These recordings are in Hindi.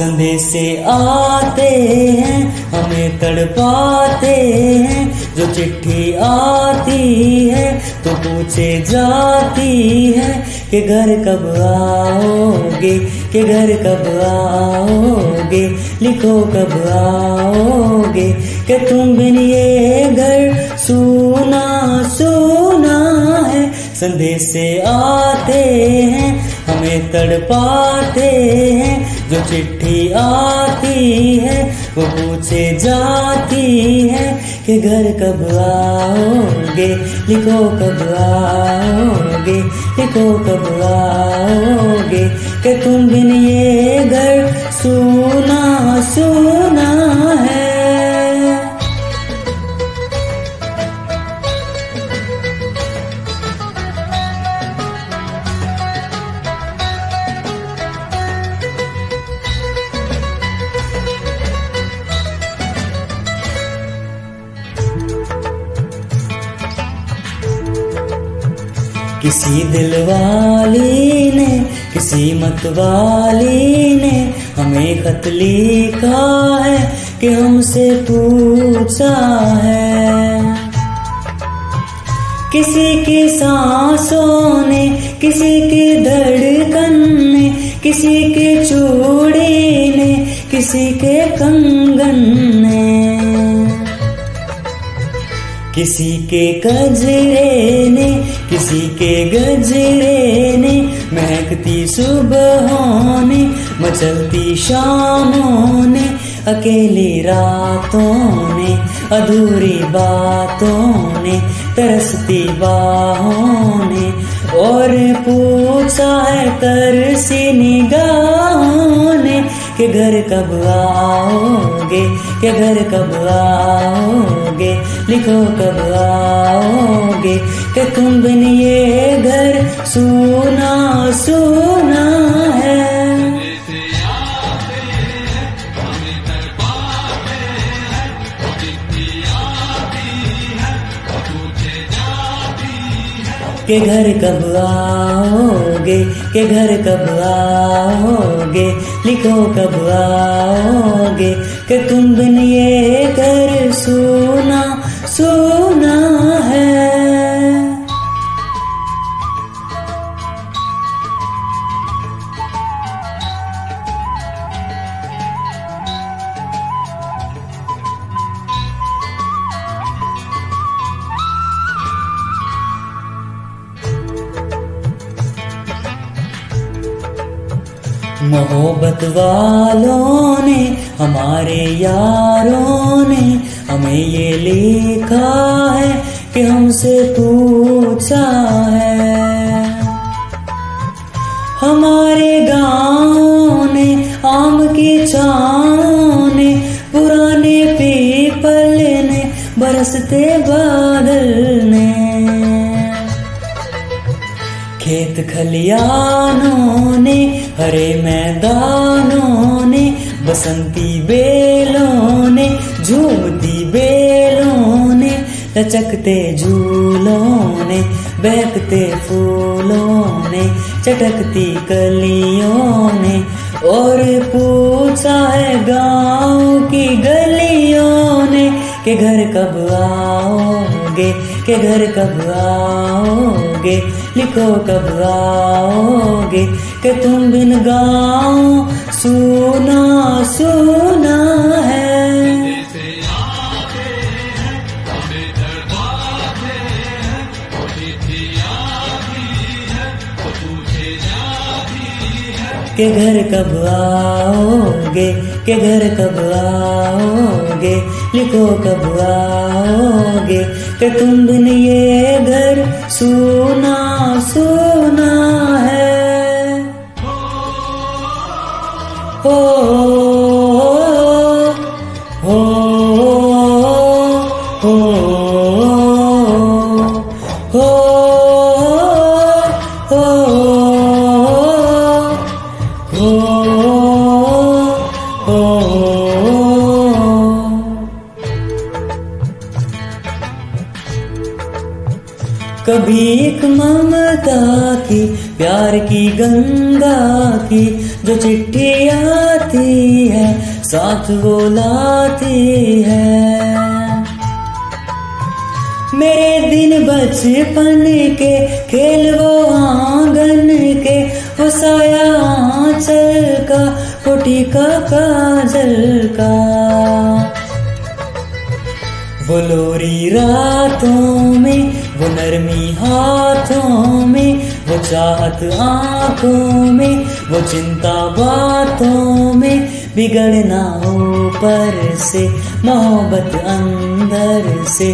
संदेशे आते हैं, हमें तड़पाते हैं। जो चिट्ठी आती है तो पूछे जाती है कि घर कब आओगे, कि घर कब आओगे, लिखो कब आओगे, कि तुम बिन ये घर सुना सुना है। संदेश से आते हैं, हमें तड़पाते हैं जो चिट्ठी आती है, वो पूछे जाती है कि घर कब आओगे, लिखो कब आओगे, लिखो कब आओगे, कि तुम बिन ये घर, सुना सुना किसी दिल वाली ने, किसी मत वाली ने हमें खत लिखा है कि हमसे पूछा है। किसी की सांसों ने, किसी की धड़कन ने, किसी के चूड़ी ने, किसी के कंगन ने किसी के गजरे ने, किसी के गजरे ने, महकती सुबहों ने, मचलती शामों ने, अकेली रातों ने, अधूरी बातों ने, तरसती बाहों ने, और पूछा है तरसी निगाहों ने, कि घर कब आओगे, कि घर कब आओगे लिखो कब आओगे? कि तुम बिन ये घर, सुना सुना है। के घर कब आओगे? के घर कब आओगे? लिखो कब आओगे? कि तुम बिन ये घर, सुना सुना है। मोहब्बत वालों ने हमारे यारों ने हमें ये लिखा है कि हमसे पूछा है। हमारे गाँव ने आम की छाँव ने पुराने पीपल ने बरसते बादल ने। खेत खलियानों ने, हरे मैदानों ने बसंती बेलों ने, झूमती बेलों ने, लचकते झूलों ने, बहकते फूलों ने, चटकती कलियों ने, और पूछा है गाँव की गलियों ने, के घर कब आओगे, कि घर कब आओगे, लिखो कब आओगे, कि तुम बिन गाँव सुना सुना है। के घर कब आओगे, के घर कब आओगे, लिखो कब आओगे, कि तुम बिन ये घर सुना सुना कभी एक ममता की प्यार की गंगा की जो चिट्ठी आती है, साथ वो लाती है। मेरे दिन बचपन के खेल वो आँगन के वो साया आंचल का फुटी का काजल का। वो लोरी रातों में, वो नरमी हाथों में वो चाहत आँखों में, वो चिंता बातों में बिगड़ना ऊपर से, मोहब्बत अंदर से,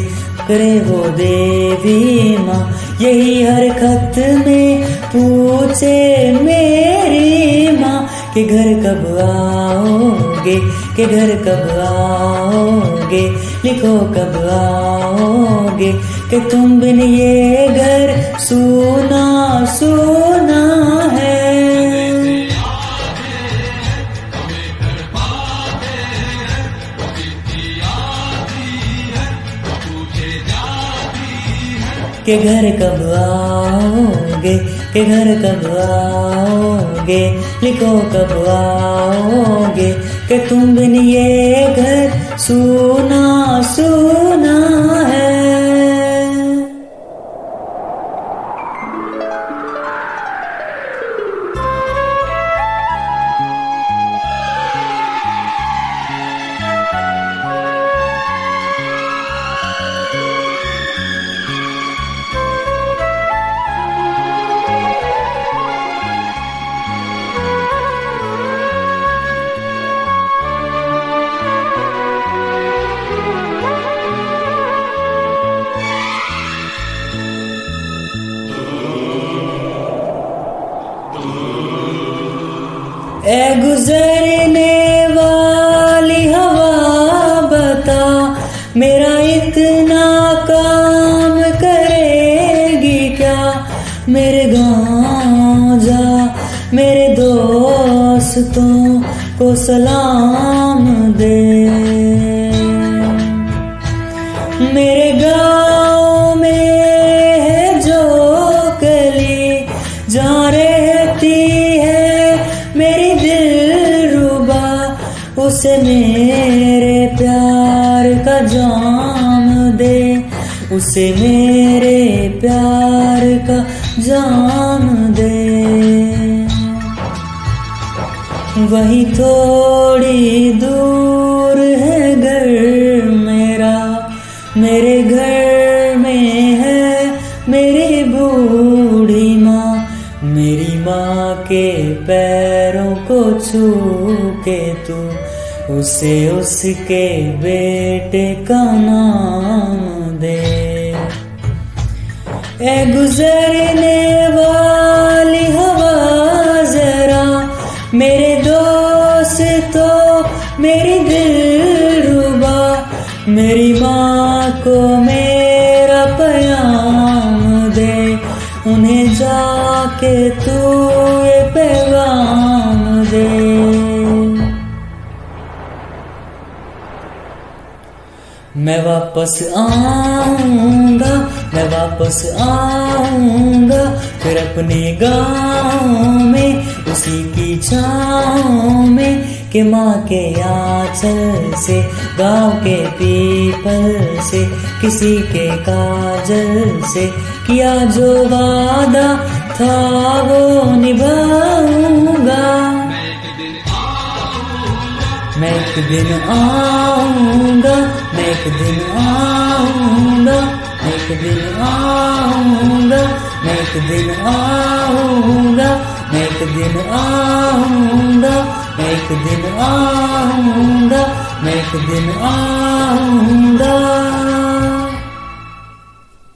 करे वो देवी माँ, यही हर खत में पूछे मेरी माँ, के घर कब आओगे, के घर कब आओगे लिखो कब आओगे? कि तुम बिन ये घर सोना सोना है। के घर कब आओगे? के घर कब आओगे? लिखो कब आओगे? कि तुम बिन ये घर सुना सुना ए गुजरने वाली हवा बता, मेरा इतना काम करेगी क्या? मेरे गाँव जा मेरे दोस्तों को सलाम दे। मेरे उसे मेरे प्यार का जाम दे। उसे मेरे प्यार का जाम दे। वही थोड़ी दूर है घर मेरा। मेरे घर में है मेरी बूढ़ी माँ। मेरी माँ के पैरों को छू के तू उसे उसके बेटे का नाम दे। ए गुजरने वाली हवा जरा, मेरे दोस्त तो मेरी दिल रुबा, मेरी माँ को मेरा पयाम दे। उन्हें जाके तू ये पैगाम मैं वापस आऊँगा, मैं वापस आऊँगा फिर अपने गाँव में, उसी की छाँव में कि माँ के आंचल से, गाँव के पीपल से, किसी के काजल से, किया जो वादा था वो निभाऊँगा। मैं एक दिन आऊँगा मैं एक दिन आऊँगा मैं एक दिन आऊँगा मैं एक दिन आऊँगा मैं एक दिन आऊँगा मैं एक दिन आऊँगा मैं एक दिन आऊँगा